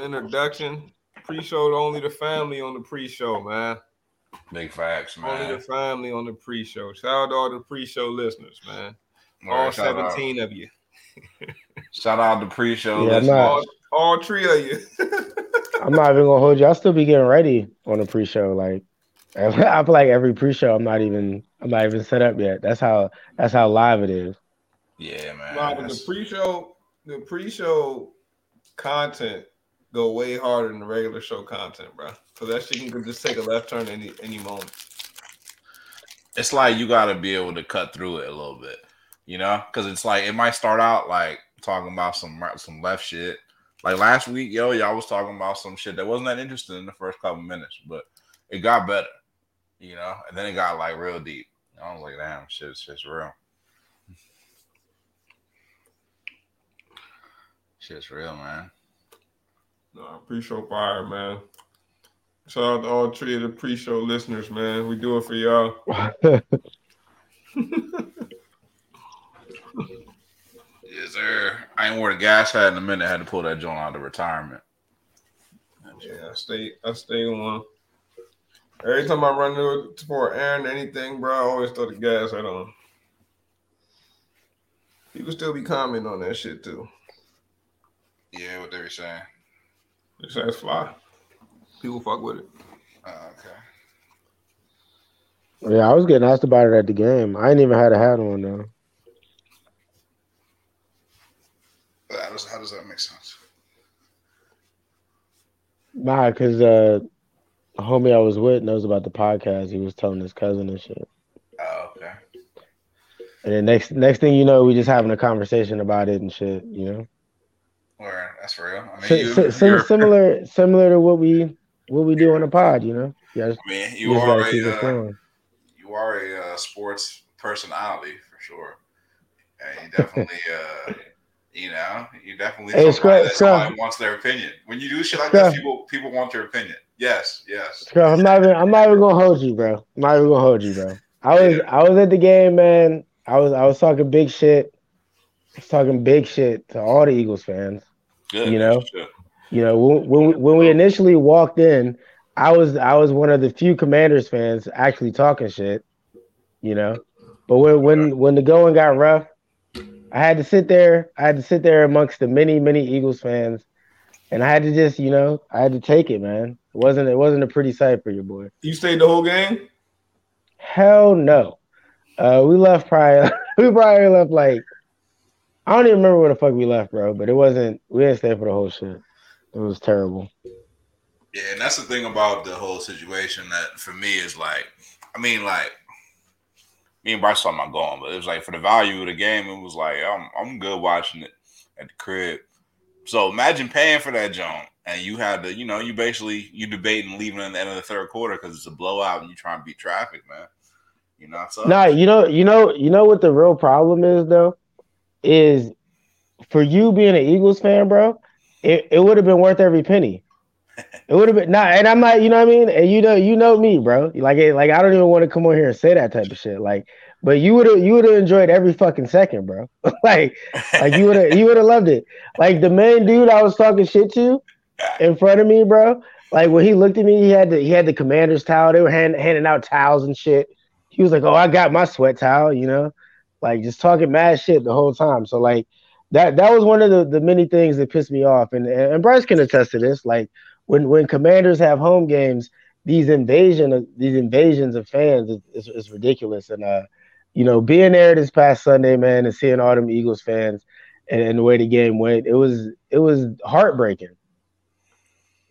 little introduction. Pre-show only the family on the pre-show, man. Big facts, man. Only the family on the pre-show. Shout out to all the pre-show listeners, man. All Word, shout 17 out. of you. Shout out to pre-show. Yeah, listeners. All, all three of you. I'm not even gonna hold you. I'll still be getting ready on the pre-show. Like I feel like every pre-show, I'm not even I'm not even set up yet. That's how that's how live it is. Yeah, man. Nah, but the pre-show, the pre-show content go way harder than the regular show content, bro. So that shit can just take a left turn any any moment. it's like you got to be able to cut through it a little bit, you know, because it's like it might start out like talking about some some left shit. Like last week, yo, y'all was talking about some shit that wasn't that interesting in the first couple minutes, but it got better, you know, and then it got like real deep. I was like, damn, shit's shit's real. Shit's real, man. Nah, pre-show fire, man. Shout out to all three of the pre-show listeners, man. We do it for y'all. Yes, sir. I ain't wore the gas hat in a minute. had to pull that joint out of retirement. Yeah, I stay I stay on. Every time I run to for Aaron, or anything, bro, I always throw the gas hat on. People still be commenting on that shit too. Yeah, what they were saying. It's that's fly. People fuck with it. Oh, okay. yeah, I was getting asked about it at the game. I ain't even had a hat on though. How does, how does that make sense? Nah, cause uh, the homie I was with knows about the podcast. He was telling his cousin and shit. Oh, okay. And then next next thing you know, we just having a conversation about it and shit. You know, Word, that's real. I mean, Si- you, you're- similar similar to what we what we do on the pod. You know, yeah, I mean, you are a uh, you are a uh, sports personality for sure. And you definitely, uh, you know, you definitely Hey, Scrub- that Scrub. wants their opinion. When you do shit like Scrub. this, people people want your opinion. Yes, yes. Bro, I'm not even I'm not even gonna hold you, bro. I'm not even gonna hold you, bro. I was Yeah. I was at the game, man. I was I was talking big shit. I was talking big shit to all the Eagles fans. You know? You know, when when we, when we initially walked in, I was I was one of the few Commanders fans actually talking shit. You know, but when when when the going got rough, I had to sit there. I had to sit there amongst the many many Eagles fans, and I had to just you know I had to take it, man. It wasn't it wasn't a pretty sight for your boy. You stayed the whole game? Hell no. Uh, we left probably we probably left like I don't even remember where the fuck we left, bro. But it wasn't we didn't stay for the whole shit. It was terrible. Yeah, and that's the thing about the whole situation that for me is like, I mean, like, me and Bryce talking about going, but it was like for the value of the game, it was like I'm I'm good watching it at the crib. So imagine paying for that junk and you had to, you know, you basically you debating leaving in the end of the third quarter because it's a blowout and you trying to beat traffic, man. You know, so No, you know, you know, you know what the real problem is though, is for you being an Eagles fan, bro. It, it would have been worth every penny. It would have been nah, and I'm not, you know what I mean. And you know, you know me, bro. Like, like I don't even want to come on here and say that type of shit. Like, but you would have, you would have enjoyed every fucking second, bro. like, like you would have, you would have loved it. Like the main dude I was talking shit to in front of me, bro. Like when he looked at me, he had the he had the commander's towel. They were hand, handing out towels and shit. He was like, "Oh, I got my sweat towel," you know, like just talking mad shit the whole time. So like that that was one of the, the many things that pissed me off. And and Bryce can attest to this. Like when when commanders have home games, these invasion of these invasions of fans is, is, is ridiculous. And uh, you know, being there this past Sunday, man, and seeing all them Eagles fans and, and the way the game went, it was it was heartbreaking.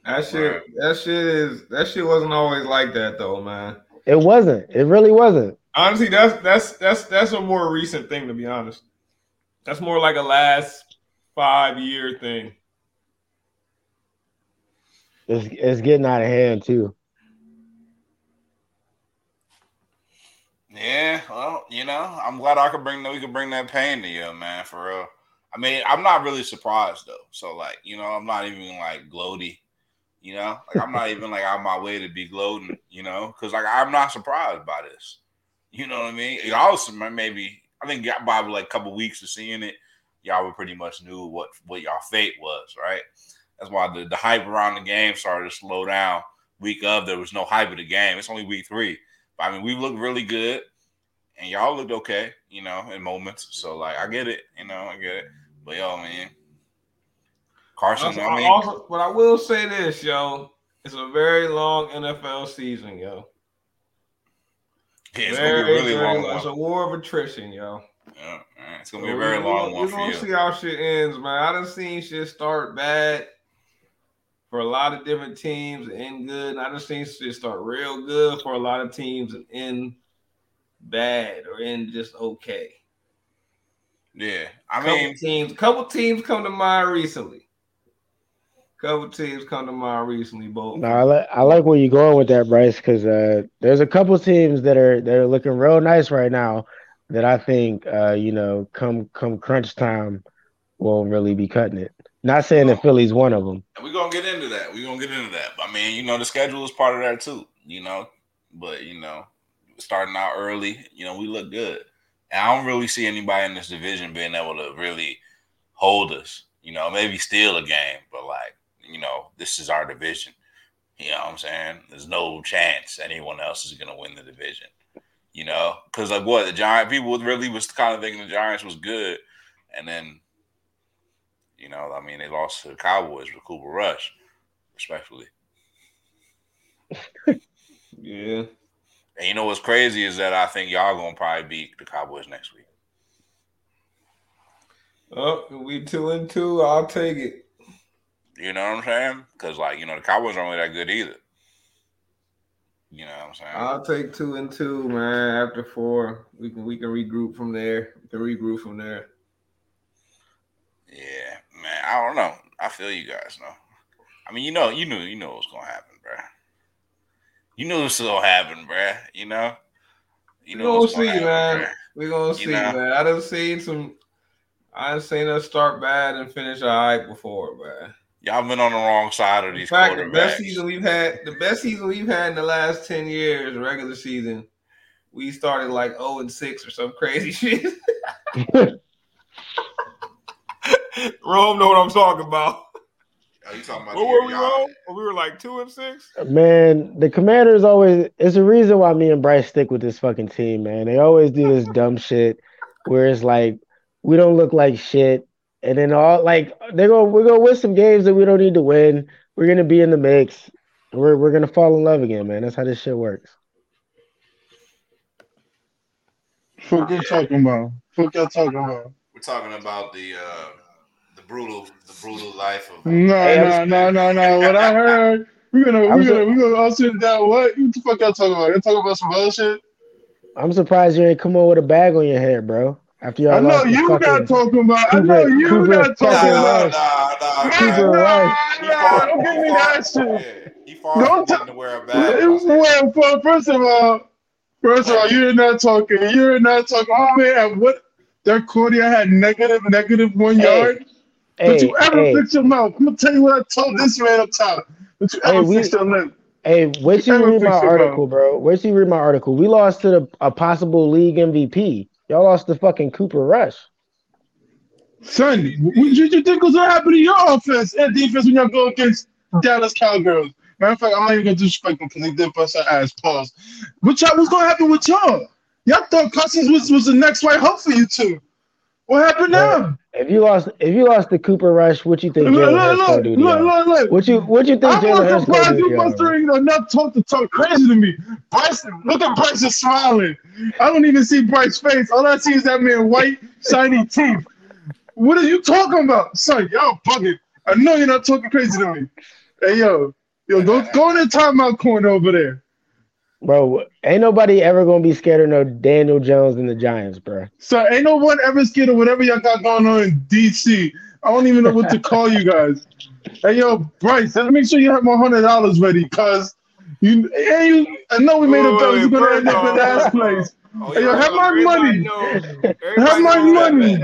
That shit, that shit is that shit wasn't always like that though, man. It wasn't. It really wasn't. Honestly, that's that's that's that's a more recent thing to be honest. That's more like a last five year thing. It's it's getting out of hand too. Yeah, well, you know, I'm glad I could bring that we could bring that pain to you, man, for real. I mean, I'm not really surprised though. So like, you know, I'm not even like gloaty, you know? Like I'm not even like on my way to be gloating, you know, because like I'm not surprised by this. You know what I mean? Y'all was maybe I think by like a couple weeks of seeing it, y'all were pretty much knew what what y'all fate was, right? That's why the, the hype around the game started to slow down. Week of there was no hype of the game. It's only week three. But I mean, we looked really good, and y'all looked okay, you know, in moments. So like, I get it, you know, I get it. But yo, man, Carson. Also, I mean, also, but I will say this, yo, it's a very long NFL season, yo. Yeah, it's very, gonna be a really very long It's a war of attrition, yo. Yeah, man, it's gonna be a very long one We're for gonna you. see how shit ends, man. I done seen shit start bad for a lot of different teams and end good. And I done seen shit start real good for a lot of teams and end bad or end just okay. Yeah, I couple mean, teams, a couple teams come to mind recently. Couple teams come to mind recently, both. No, I like I like where you're going with that, Bryce, because uh, there's a couple teams that are that are looking real nice right now that I think uh, you know come come crunch time won't really be cutting it. Not saying that Philly's one of them. we're gonna get into that. We're gonna get into that. I mean, you know, the schedule is part of that too, you know. But you know, starting out early, you know, we look good. And I don't really see anybody in this division being able to really hold us. You know, maybe steal a game, but like, you know, this is our division. You know what I'm saying? There's no chance anyone else is gonna win the division. You know, because like what the Giant people really was kind of thinking the Giants was good, and then, you know, I mean, they lost to the Cowboys with Cooper Rush, respectfully. Yeah. And you know what's crazy is that I think y'all gonna probably beat the Cowboys next week. Oh, we two and two. I'll take it. You know what I'm saying? Because like you know the Cowboys aren't really that good either. You know what I'm saying? I'll take two and two, man. After four, we can we can regroup from there. We can regroup from there. yeah, man. I don't know. I feel you guys know. I mean, you know, you knew, you know what's gonna happen, bruh. You knew what's gonna happen, bruh. You know. You know gonna what's gonna see, happen, man. bruh. We gonna You see, know. man. I done seen some. I done seen us start bad and finish all right before, man. Y'all been on the wrong side of these. In these fact, the best season we've had, the best season we've had in the last ten years, regular season, we started like zero and six or some crazy shit. Rome know what I'm talking about. Oh, you talking about What were we, year y'all- Rome? We were like two and six. Man, the Commanders always it's a reason why me and Bryce stick with this fucking team, man. They always do this dumb shit where it's like we don't look like shit. And then all like they're gonna we're gonna win some games that we don't need to win. We're gonna be in the mix. We're we're gonna fall in love again, man. That's how this shit works. Fuck you talking about? Fuck y'all talking about? We're talking about the uh the brutal the brutal life of No, Hey, no, no, no, no. What I heard, we're gonna, we're so- gonna, we're gonna all sit down. What? What the fuck y'all talking about? Y'all talking about some bullshit? I'm surprised you ain't come on with a bag on your head, bro. After y'all I know you fucking- not talking about. I know you Cooper not fucking talking Nah, about. Rush. nah, nah, Cooper Nah, Rush. He nah, far- don't give me that shit. yeah, he far Don't getting to wear a bag. on his head. Well, for, first of all, first of all, you're not talking. You're not talking. Oh man, what? That Cordia had negative, negative one Hey, yard. Don't Hey, you ever hey, fix your mouth? I'm gonna tell you what I told this man up top. Don't you Hey, ever we- fix your lip? hey, wait till you Ever read my fix your article, bro. Wait till you read my article. We lost to the a possible league MVP. Y'all lost the fucking Cooper Rush. Son, what did you think was gonna happen to your offense and defense when y'all go against Dallas Cowgirls? Matter of fact, I'm not even gonna disrespect them because they did bust our ass. Pause. What y'all? What's gonna happen with y'all? Y'all thought Cousins was, was the next white hope for you two. What happened now? If you lost, if you lost to Cooper Rush, what you think Look, look, look, do look, look, look. What you what you think I'm Jalen surprised you mustering enough talk to talk crazy to me. Bryson, look at Bryson smiling. I don't even see Bryce's face. All I see is that man white, shiny teeth. What are you talking about? Son, y'all bugging. I know you're not talking crazy to me. Hey yo, yo, go go in the timeout corner over there. Bro, ain't nobody ever gonna be scared of no Daniel Jones and the Giants, bro. So ain't no one ever scared of whatever y'all got going on in DC. I don't even know what to call you guys. Hey yo, Bryce, let me make sure you have my hundred dollars ready, cause you, hey, you I know we made a bet. We're gonna end up in the last place. Oh, Hey, yo, have my money. Have my money.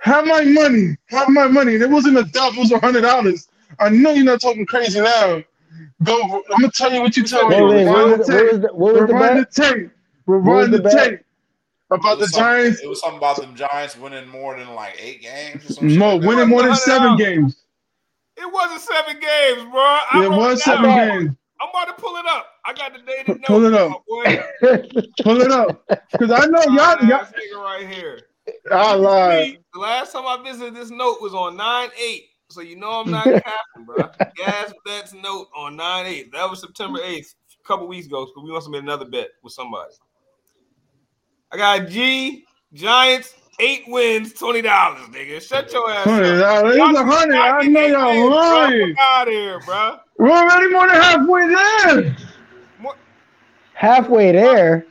Have my money. Have my money. It wasn't a dub. It was a hundred dollars. I know you're not talking crazy now. Go. I'm gonna tell you what you told me. Wait, wait, what was the the, what was tape. the, what was the Rewind the tape. Rewind the the tape. About the Giants. It was something about the Giants winning more than like eight games. Or some shit No, like winning more than $100. seven games. It wasn't seven games, bro. I It was it seven down. games. I'm about to pull it up. I got the dated Pull note, it up. Pull it up. Because I know y'all, Fine y'all ass nigga right here. I lied. The last time I visited this note was on 9 8. So you know I'm not capping, bro. Gas bets note on 9 8. That was September 8th, a couple weeks ago. So we must have made another bet with somebody. I got G Giants, eight wins, $20, nigga. Shut your ass Hundred up. dollars. It's a hundred. I know y'all lying. out here, bro. We're already more than halfway there. Halfway there.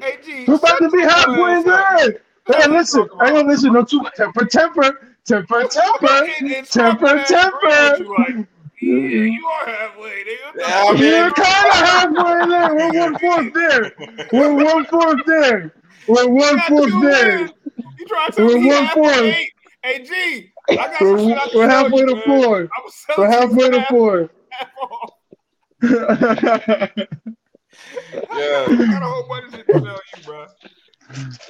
Hey, G. We're about to be halfway there. Hey, listen. Hey, listen. Don't you temper, temper, temper, temper, temper, temper. Yeah, you are halfway, nigga. Yeah, I mean, You're kind of halfway there. We're one fourth there. We're one fourth there. We're one got fourth two there. You trying to We're be one halfway? Hey, G, I got We're, some shit I can we're halfway you, to man. four. I'm We're halfway to four. yeah. I got a whole bunch of shit to tell you, bro.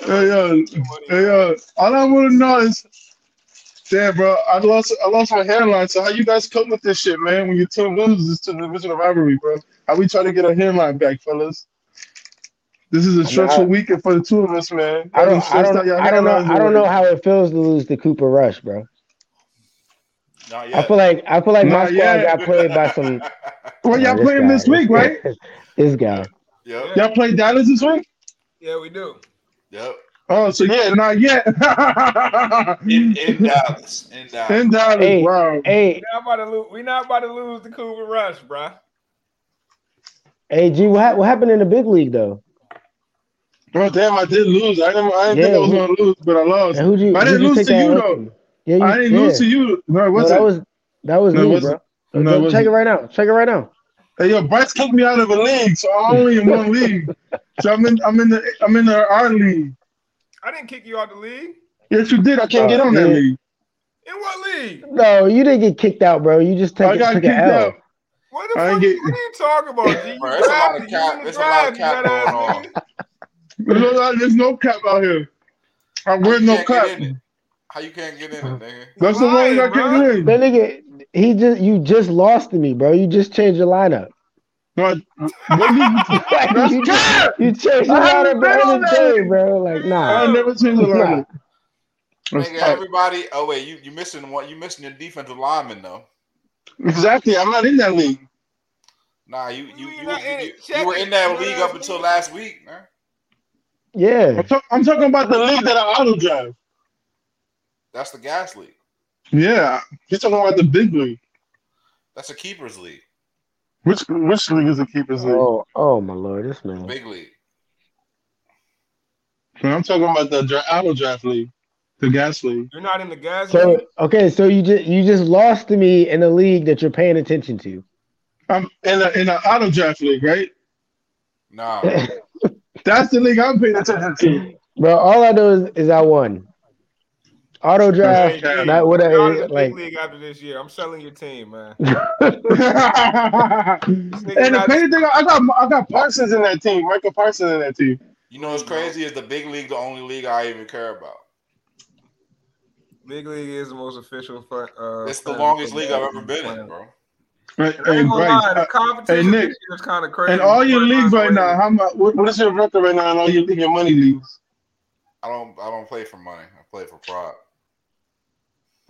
Hey yo, hey yo, all I want to know is, damn, bro, I lost, I lost my hairline. So how you guys cope with this shit, man? When your team loses to the divisional rivalry, bro? How we try to get our hairline back, fellas? This is a stressful I- weekend for the two of us, man. I don't, I don't, I don't know, hairlines I don't know how it feels to lose to Cooper Rush, bro. Not I feel like, I feel like my squad yet. got played by some. Well, y'all this playing guy, this week, right? this guy. Yep. Y'all play Dallas this week? Yeah, we do. Yep. Oh, so yeah, not yet. In, in Dallas. In Dallas. In Dallas, Hey, wow. Hey, We not about to lose. We not about to lose the Cooper Rush, bro. hey, G, what, hap- what happened in the big league though? Oh damn, I did lose. I didn't, I didn't think Yeah, I was who- gonna lose, but I lost. And who'd you? I didn't you lose to you, though. Yeah, you, I didn't yeah. lose to you. No, it No, wasn't. that was that was No, me, bro. No, it Go check it right now. Check it right now. Hey, yo, Bryce kicked me out of a league, so I'm only in one league. So I'm in, I'm in the, I'm in the our league. I didn't kick you out the league. Yes, you did. I can't Oh, get on that yeah. league. In what league? No, you didn't get kicked out, bro. You just I took, got took kicked an L. out. What the I fuck? get- What are you talking about, G? You Bro, there's a lot of cap- in the there's a lot of cap you nut ass going on. There's no, there's no cap out here. I How wear no can't cap. get in it? How you can't get in it, nigga? That's the one Lying, I bro. can't get in. That nigga, he just you just lost to me, bro. You just changed your lineup. What? What did you, that's you, cap. you changed your I haven't lineup been the other day, bro. Like, nah. I never changed the lineup. That's Nigga, everybody. Oh wait, you you missing one? You missing your defensive lineman though? Exactly. I'm not in that league. Nah, you You you you, you, you were in that league up until last week, man. Yeah. I'm, talk- I'm talking about the league that I auto drive. That's the gas league. Yeah, he's talking about the big league. That's a keepers league. Which which league is the keepers league? Oh, oh my lord, this man. big league. Man, I'm talking about the dra- auto draft league, the gas league. You're not in the gas So league. okay, so you just you just lost to me in a league that you're paying attention to. I'm in a in an auto draft league, right? Nah, That's the league I'm paying attention to. Bro, all I know is, is I won. Auto Hey, draft, G, not what you're I like. League after this year, I'm selling your team, man. and the crazy thing, I got I got Parsons in that team, Micah Parsons in that team. you know what's crazy is the big league the only league I even care about. Big league is the most official. Fun, uh, It's the longest league I've ever been in, bro. Right, I hey, ain't lie, the Bryce, uh, competition hey, Nick, this is kind of crazy. and all your leagues right now, how much? What, what is your record right now in all your league and money leagues? I don't I don't play for money. I play for pride.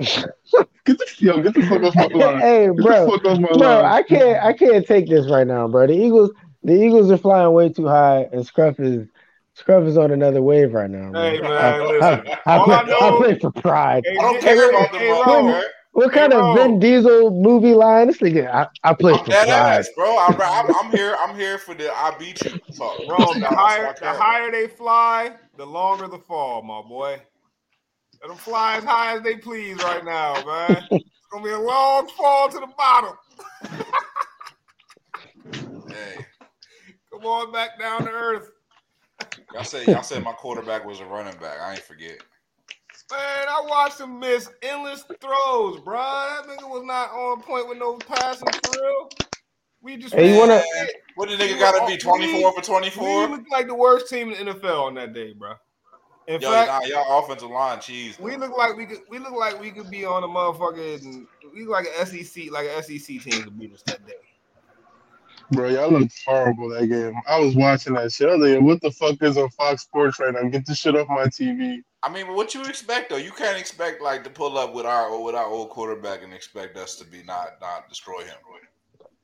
Get the yo, get the fuck off my line. hey, Get bro, the fuck off my bro, line. I can't, I can't take this right now, bro. The Eagles, the Eagles are flying way too high, and Scruff is, Scruff is on another wave right now. Hey, bro. man, I, listen. I, I, All play, I I, know- play for pride. I don't care about the hey, money, man. What Hey, kind of Ro. Vin Diesel movie line? This nigga, I, I play I'm for dead pride. ass, bro. I'm, I'm, I'm here. I'm here for the I beat you talk. Bro, the higher the higher they fly, the longer the fall, my boy. Let them fly as high as they please right now, man. It's gonna be a long fall to the bottom. Hey, Come on back down to earth. y'all said y'all said my quarterback was a running back. I ain't forget. Man, I watched him miss endless throws, bro. That nigga was not on point with no passing for real. We just Hey, you wanna- Man, What the nigga got to be? 24 for We 24. looked like the worst team in the NFL on that day, bro. In Yo, fact, nah, y'all offensive line cheese. we look like we could. We look like we could be on a motherfucking. We look like an SEC, like an SEC team to beat us that day. Bro, y'all looked horrible that game. I was watching that shit. I was like, what the fuck is on Fox Sports right now? Get this shit off my TV. I mean, what you expect though? You can't expect like to pull up with our with our old quarterback and expect us to be not not destroy him.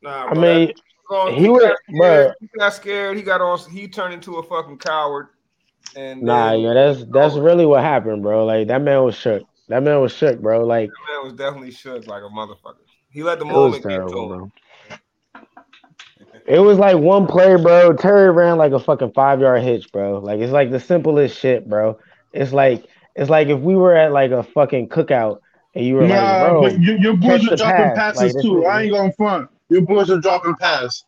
Nah, I mean, that- he got would- scared. He got scared. He got on. He turned into a fucking coward. And nah, then- yeah, that's that's really what happened, bro. Like that man was shook. That man was shook, bro. Like that man was definitely shook like a motherfucker. He let the it was moment get to terrible, him. bro. It was like one play, bro. Terry ran like a fucking five yard hitch, bro. Like it's like the simplest shit, bro. It's like it's like if we were at like a fucking cookout and you were Nah, like, bro, but your, your boys are dropping pass. passes Like, too. I ain't gonna front. Your boys are dropping pass.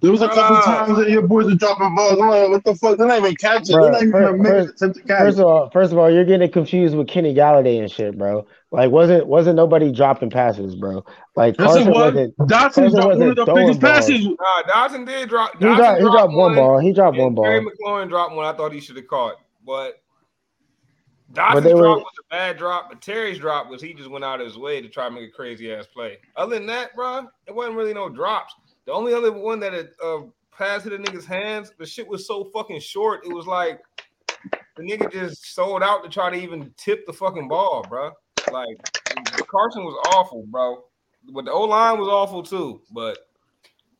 There was a couple Bruh. times that your boys were dropping balls. I'm like, what the fuck? They're not even catching. Bruh, They're not even fir- gonna make an first- attempt to catch. First of all, first of all, you're getting confused with Kenny Golladay and shit, bro. Like, wasn't wasn't nobody dropping passes, bro? Like Yes, Carson it was. wasn't. Dotson Carson dropped one wasn't of the throwing biggest balls. passes. Nah, Dotson did drop. He Dotson dropped, he dropped one ball. He dropped one ball. Terry McLaurin dropped one. I thought he should have caught, but But Dotson's they were- drop was a bad drop. But Terry's drop was he just went out of his way to try to make a crazy ass play. Other than that, bro, it wasn't really no drops. The only other one that had, uh, passed to the nigga's hands, the shit was so fucking short. It was like the nigga just sold out to try to even tip the fucking ball, bro. Like Carson was awful, bro. But the O line was awful too. But,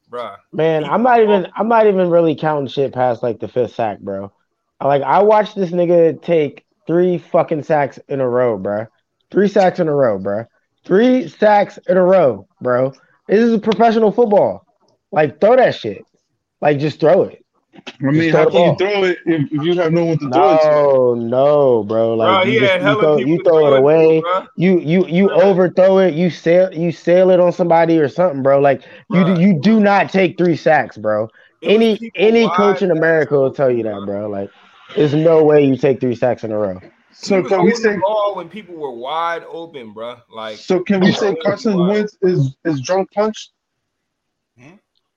bro, Man, I'm not even. I'm not even really counting shit past like the fifth sack, bro. Like I watched this nigga take three fucking sacks in a row, bro. Three sacks in a row, bro. Three sacks in a row, bro. This is professional football. Like throw that shit. Like just throw it. I mean, how can you throw it if, if you have no one to throw it to? No, no, bro. Like bro, you, just, you throw, you throw it away. bro. You you you Bruh. overthrow it. You sail you sail it on somebody or something, bro. Like you do, you do not take three sacks, bro. It Any any wide coach in America will tell you that, bro. Like there's no way you take three sacks in a row. He So was can we say? the ball when people were wide open, bro? Like So can we say Carson. Wentz is is drunk punch?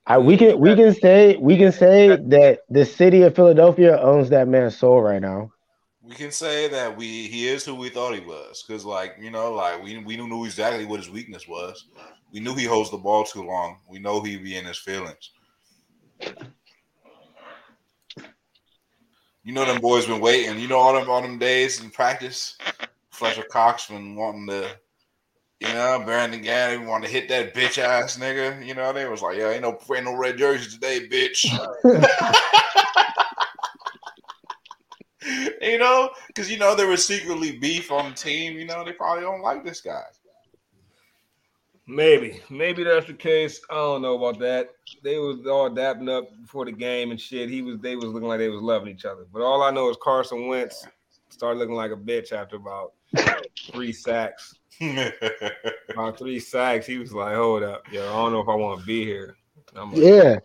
I, we can we can say we can say that the city of Philadelphia owns that man's soul right now. We can say that we he is who we thought he was because, like you know, like we we knew exactly what his weakness was. We knew he holds the ball too long. We know he be in his feelings. You know, them boys been waiting. You know, all them all them days in practice. Fletcher Cox been wanting to, you know, Brandon Gannon wanted to hit that bitch ass nigga. You know, they was like, yeah, ain't no ain't no red jerseys today, bitch. you know, because you know there was secretly beef on the team. You know, they probably don't like this guy. maybe, maybe that's the case. I don't know about that. They was all dapping up before the game and shit. He was they was looking like they was loving each other. But all I know is Carson Wentz started looking like a bitch after about three sacks. About three sacks, he was like, "Hold up, yo, I don't know if I want to be here." I'm like, Yeah,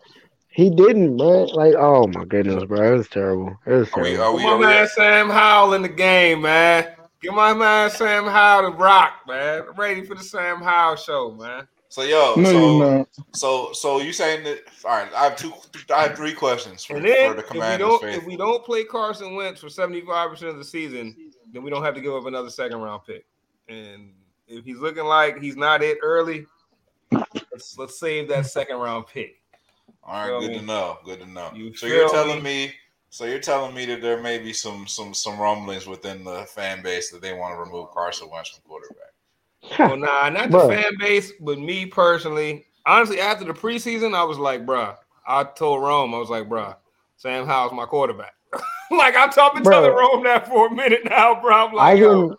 he didn't, bro. Like oh my goodness, bro, it was terrible. It was Are we, terrible. are we, my are we man Sam Howell in the game, man. Get my man Sam Howell to rock, man. I'm ready for the Sam Howell show, man. so yo, No, so you're so so you saying that? All right, I have two, I have three questions for, then for the if we Commanders. don't if we don't play Carson Wentz for 75% of the season, then we don't have to give up another second round pick. And if he's looking like he's not it early, let's let's save that second round pick. All right, good me? to know. Good to know. You so you're telling me? me, so you're telling me that there may be some some some rumblings within the fan base that they want to remove Carson Wentz from quarterback. Well, nah, not the Bruh. fan base, but me personally. Honestly, after the preseason, I was like, bruh. I told Rome, I was like, bruh, Sam Howell's my quarterback. like I'm talking Bruh. telling Rome that for a minute now, bro. I'm like, I yo, can,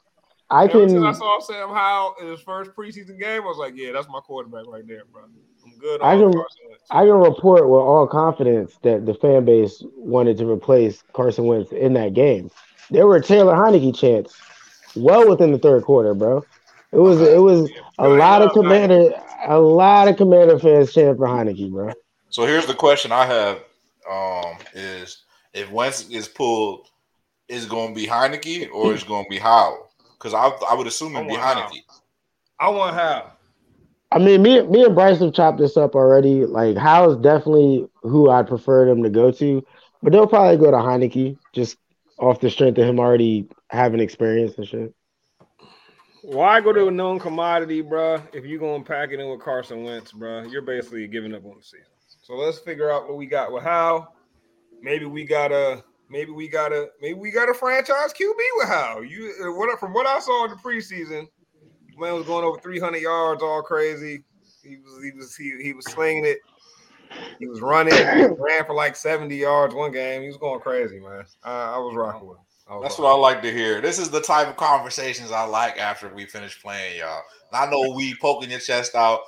I ever since I saw Sam Howell in his first preseason game, I was like, yeah, that's my quarterback right there, bro. I'm good I can- I can report with all confidence that the fan base wanted to replace Carson Wentz in that game. There were Taylor Heinicke chants well within the third quarter, bro. It was it was a lot of love commander, a lot of commander fans chanting for Heinicke, bro. So here's the question I have: um, is if Wentz is pulled, is it going to be Heinicke or is it going to be Howell? Because I I would assume it'd be I Heinicke. I want Howell. I mean, me, me and Bryce have chopped this up already. Like, Howe's definitely who I'd prefer them to go to, but they'll probably go to Heinicke just off the strength of him already having experience and shit. Why go to a known commodity, bro? If you're gonna pack it in with Carson Wentz, bro, you're basically giving up on the season. So let's figure out what we got with how. Maybe we got a maybe we got a maybe we got a franchise QB with how you uh, what from what I saw in the preseason, man was going over 300 yards, all crazy. He was he was he, he was slinging it. He was running, ran for like 70 yards one game. He was going crazy, man. I, I was rocking with him. That's what I like to hear. This is the type of conversations I like after we finish playing, y'all. I know we poking your chest out,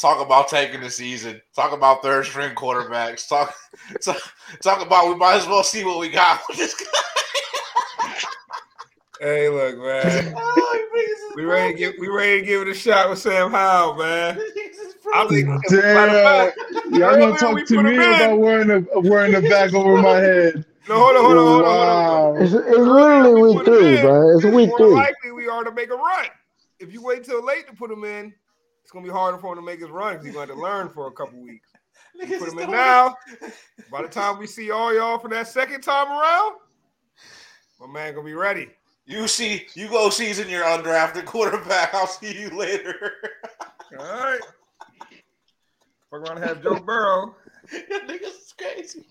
talk about taking the season, talk about third string quarterbacks, talk talk, talk about we might as well see what we got with this guy. Hey, look, man. Oh, he brings his We ready to give we ready to give it a shot with Sam Howell, man. I I think Damn. matter of fact, Y'all gonna talk to me about wearing a wearing a bag over my head? no, hold on, hold on, hold on, hold on. Wow. It's, it's literally we week three, in, bro. It's the week more three. likely we are to make a run. If you wait till late to put him in, it's gonna be harder for him to make his run because he's going to have to learn for a couple weeks. You put him in now. By the time we see all y'all for that second time around, my man gonna be ready. You see, you go season your undrafted quarterback. I'll see you later. All right. Fuck around and have Joe Burrow. That niggas is crazy.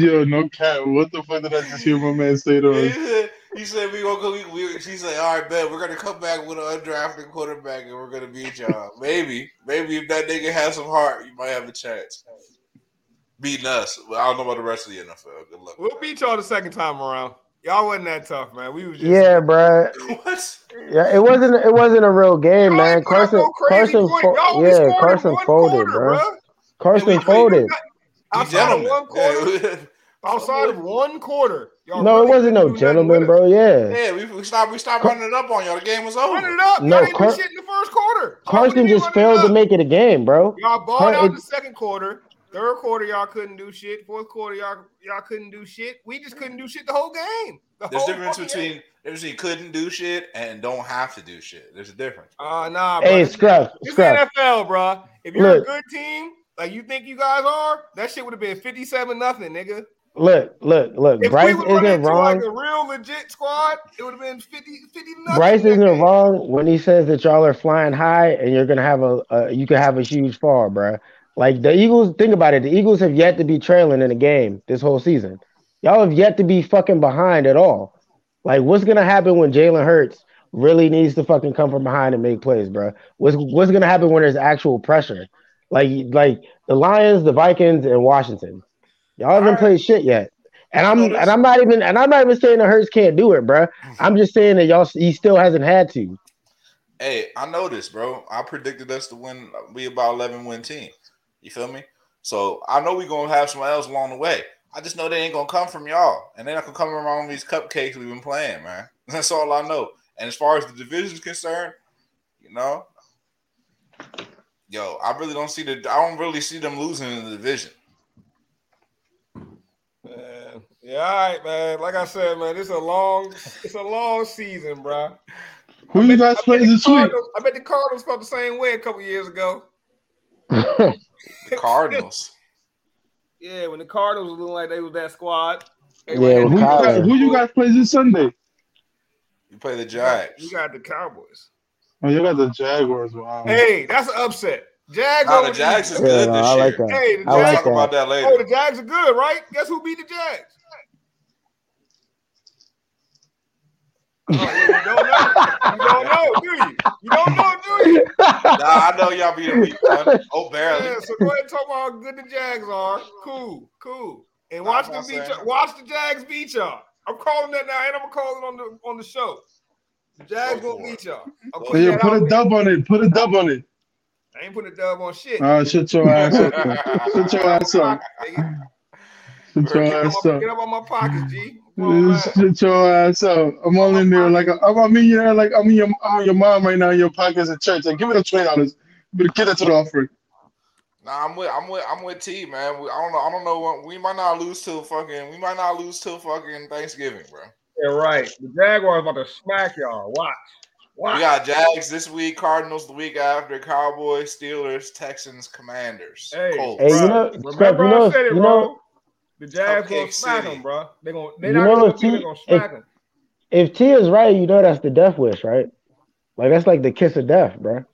Yo, no cat. What the fuck did I just hear my man say to us? Said, he said we gonna go. We, we, she said, "All right, bet we're gonna come back with an undrafted quarterback and we're gonna beat y'all. maybe, maybe if that nigga has some heart, you might have a chance beating us. But I don't know about the rest of the NFL. Good luck. We'll beat y'all the second time around. Y'all wasn't that tough, man. We was just Yeah, bro. what? Yeah, it wasn't. It wasn't a real game, Y'all man. ain't put up Carson, no Carson, fo- yeah, scored in Carson one folded, quarter, bro. bruh. Carson And we- folded. You Outside of one quarter, Yeah, outside of one quarter, y'all No, it wasn't no couldn't do nothing gentleman, bro. Yeah, yeah, we, we stopped. We stopped running it up on y'all. The game was us. Run over. it up. No, y'all didn't Car- shit in the first quarter. Carson just failed to make it a game, bro. Y'all balled Car- out in the second quarter. Third quarter, y'all couldn't do shit. Fourth quarter, y'all y'all couldn't do shit. We just couldn't do shit the whole game. The There's whole difference fucking game. between there's between couldn't do shit and don't have to do shit. There's a difference. Uh nah, bro. Hey, This- Scruff, This Scruff. NFL, bro. If you're Look. a good team, like you think you guys are, that shit would have been 57 nothing, nigga. Look, look, look. If Bryce we isn't wrong. like a real legit squad, it would have been 50, 50 nothing. Bryce isn't wrong when he says that y'all are flying high and you're gonna have a, a you can have a huge fall, bro. Like the Eagles, think about it. The Eagles have yet to be trailing in a game this whole season. Y'all have yet to be fucking behind at all. Like, what's gonna happen when Jalen Hurts really needs to fucking come from behind and make plays, bro? What's what's gonna happen when there's actual pressure? Like, like the Lions, the Vikings, and Washington. Y'all haven't played shit yet. And I'm and I'm not even and I'm not even saying that Hurts can't do it, bro. Mm-hmm. I'm just saying that y'all he still hasn't had to. Hey, I know this, bro. I predicted us to win, be about 11 win team. You feel me? So I know we're gonna have some L's along the way. I just know they ain't gonna come from y'all, and they're not gonna come around these cupcakes we've been playing, man. That's all I know. And as far as the division's concerned, you know, yo, I really don't see the. I don't really see them losing in the division. Man, yeah, all right, man. Like I said, man, it's a long, it's a long season, bro. Who you guys play this week? I bet the Cardinals felt the same way a couple years ago. The Cardinals. Yeah, when the Cardinals was looking like they was that squad. Yeah, Everybody had with Who you, guys, who you guys play this Sunday? You play the We got- Jags. We got the Cowboys. Oh, you got the Jaguars. Wow. Hey, that's an upset. Jags. Nah, over the Jags is Yeah, good no, this I year. like that. Hey, the I We'll like Jags. talk about that later. Oh, the Jags are good, right? Guess who beat the Jags? Oh, you don't know. You don't know, do you? You don't know, do you? Nah, I know y'all beat a week one. Oh, barely. Yeah, so go ahead and talk about how good the Jags are. Cool, cool. And watch Nah, them beat saying. Watch the Jags beat y'all. I'm calling that now, and I'm gonna call it on the on the show. The Jags Go gonna beat y'all. I'm Go putting Yeah, put a there. dub on it. Put a dub on it. I ain't putting a dub on shit. Ah, shut your ass up. Shut your ass up. Shut your ass up. get up on my pockets, G. Come on, man. Shut your ass up. I'm all in there like a, I'm, I'm in here like I'm in your, I'm in your mom right now in your pockets at church. Like, give me the twenty dollars. But get it to the offering. Nah, I'm with I'm with I'm with T, man. We, I don't know. I don't know what we might not lose till fucking. We might not lose till fucking Thanksgiving, bro. Yeah, right. The Jaguars about to smack y'all. Watch. Watch. We got Jags this week, Cardinals the week after, Cowboys, Steelers, Texans, Commanders, Hey. Colts. Hey, you know, Remember Scrap, you I said it, you bro. Know, The Jags gonna smack City. them, bro. They gonna they not gonna what, think they're gonna smack them. If T is right, you know that's the death wish, right? Like that's like the kiss of death, bro.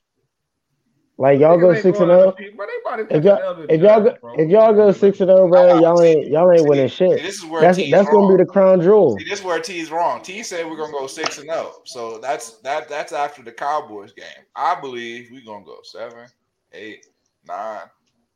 Like y'all go six and zero. Oh. If y'all if y'all go if y'all go six and oh, zero, bro, y'all ain't y'all ain't winning See, shit. this is where That's T's that's wrong. gonna be the crown jewel. See, this is where T's wrong. T said we're gonna go six and zero, so that's that. That's after the Cowboys game. I believe we're gonna go seven, eight, nine,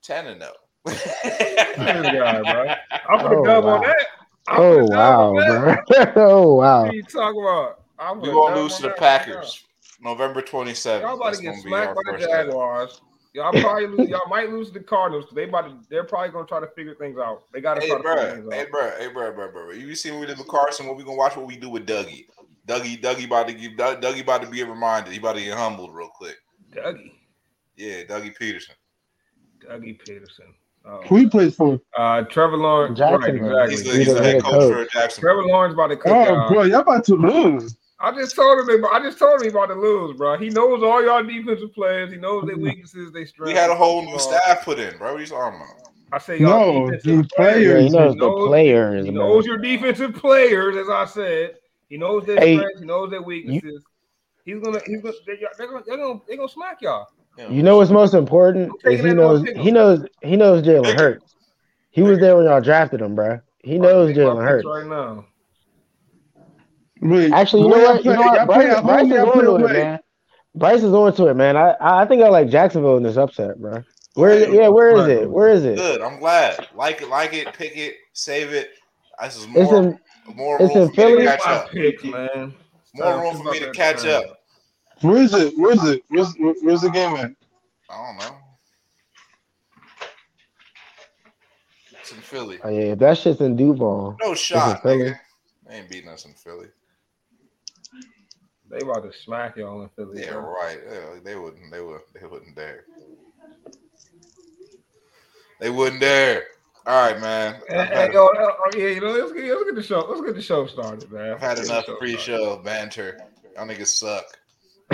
ten and zero. Guy, bro. I'm gonna Oh, dub on that. I'm Oh gonna dub on wow, that. bro. oh wow. What you talking about? I'm We're gonna gonna lose to the that right Packers, November twenty now. seventh. Y'all about That's to get smacked by the. Jaguars. Y'all probably lose. Y'all might lose to the Cardinals. They about to. They're probably gonna try to figure things out. They got to Hey, try to bro. figure Hey, out. bro. Hey, bro, bro, bro. You see what we did with Carson? What we gonna watch? What we do with Dougie? Dougie, Dougie about to give. Dougie about to be reminded. He about to get humbled real quick. Dougie, Yeah, Dougie Pederson. Dougie Pederson. Oh. Who he plays for? Uh, Trevor Lawrence. Right, Jacksonville. He's exactly. the, he's He's the head head coach coach. for Jackson. Trevor Lawrence about to cook Oh, y'all. bro, y'all about to lose. I just told him. I just told him he about to lose, bro. He knows all y'all defensive players. He knows their weaknesses, their strengths. We had a whole new Uh, staff put in, bro. What are you talking about? I say y'all No, defensive the players. Yeah, he knows He the players, He bro. knows your defensive players, as I said. He knows their Hey, strengths. He knows their weaknesses. he's gonna. He's gonna. They're, they're gonna. They're gonna. They're gonna smack y'all. You know what's most important I'm taking is he knows he knows he knows Jalen Hurts. He was there when y'all drafted him, bro. He knows Jalen Hurts. right now. Wait, Actually, you know what? You know what? Bryce, Bryce is y'all on to it, man. Bryce is on to it, man. I I think I like Jacksonville in this upset, bro. Where is it? Yeah, where is it? Where is it? Good. I'm glad. Like it, like it, pick it, save it. This is more, It's in more it's room in for me to Philly? catch up. picks, man. More room for me to catch up. Where is it? Where is it? Where's, where- where's the game at? I don't know. It's in Philly. oh, yeah, if that shit's in Duval. No shot, Philly. They ain't beating us in Philly. They about to smack y'all in Philly. Yeah, bro. right. Yeah, they wouldn't. They would. They wouldn't dare. They wouldn't dare. All right, man. Hey, hey, yo, oh, yeah, you know, let's get, let's get the show. Let's get the show started, man. I've had Let's enough the show pre-show banter. Y'all niggas suck.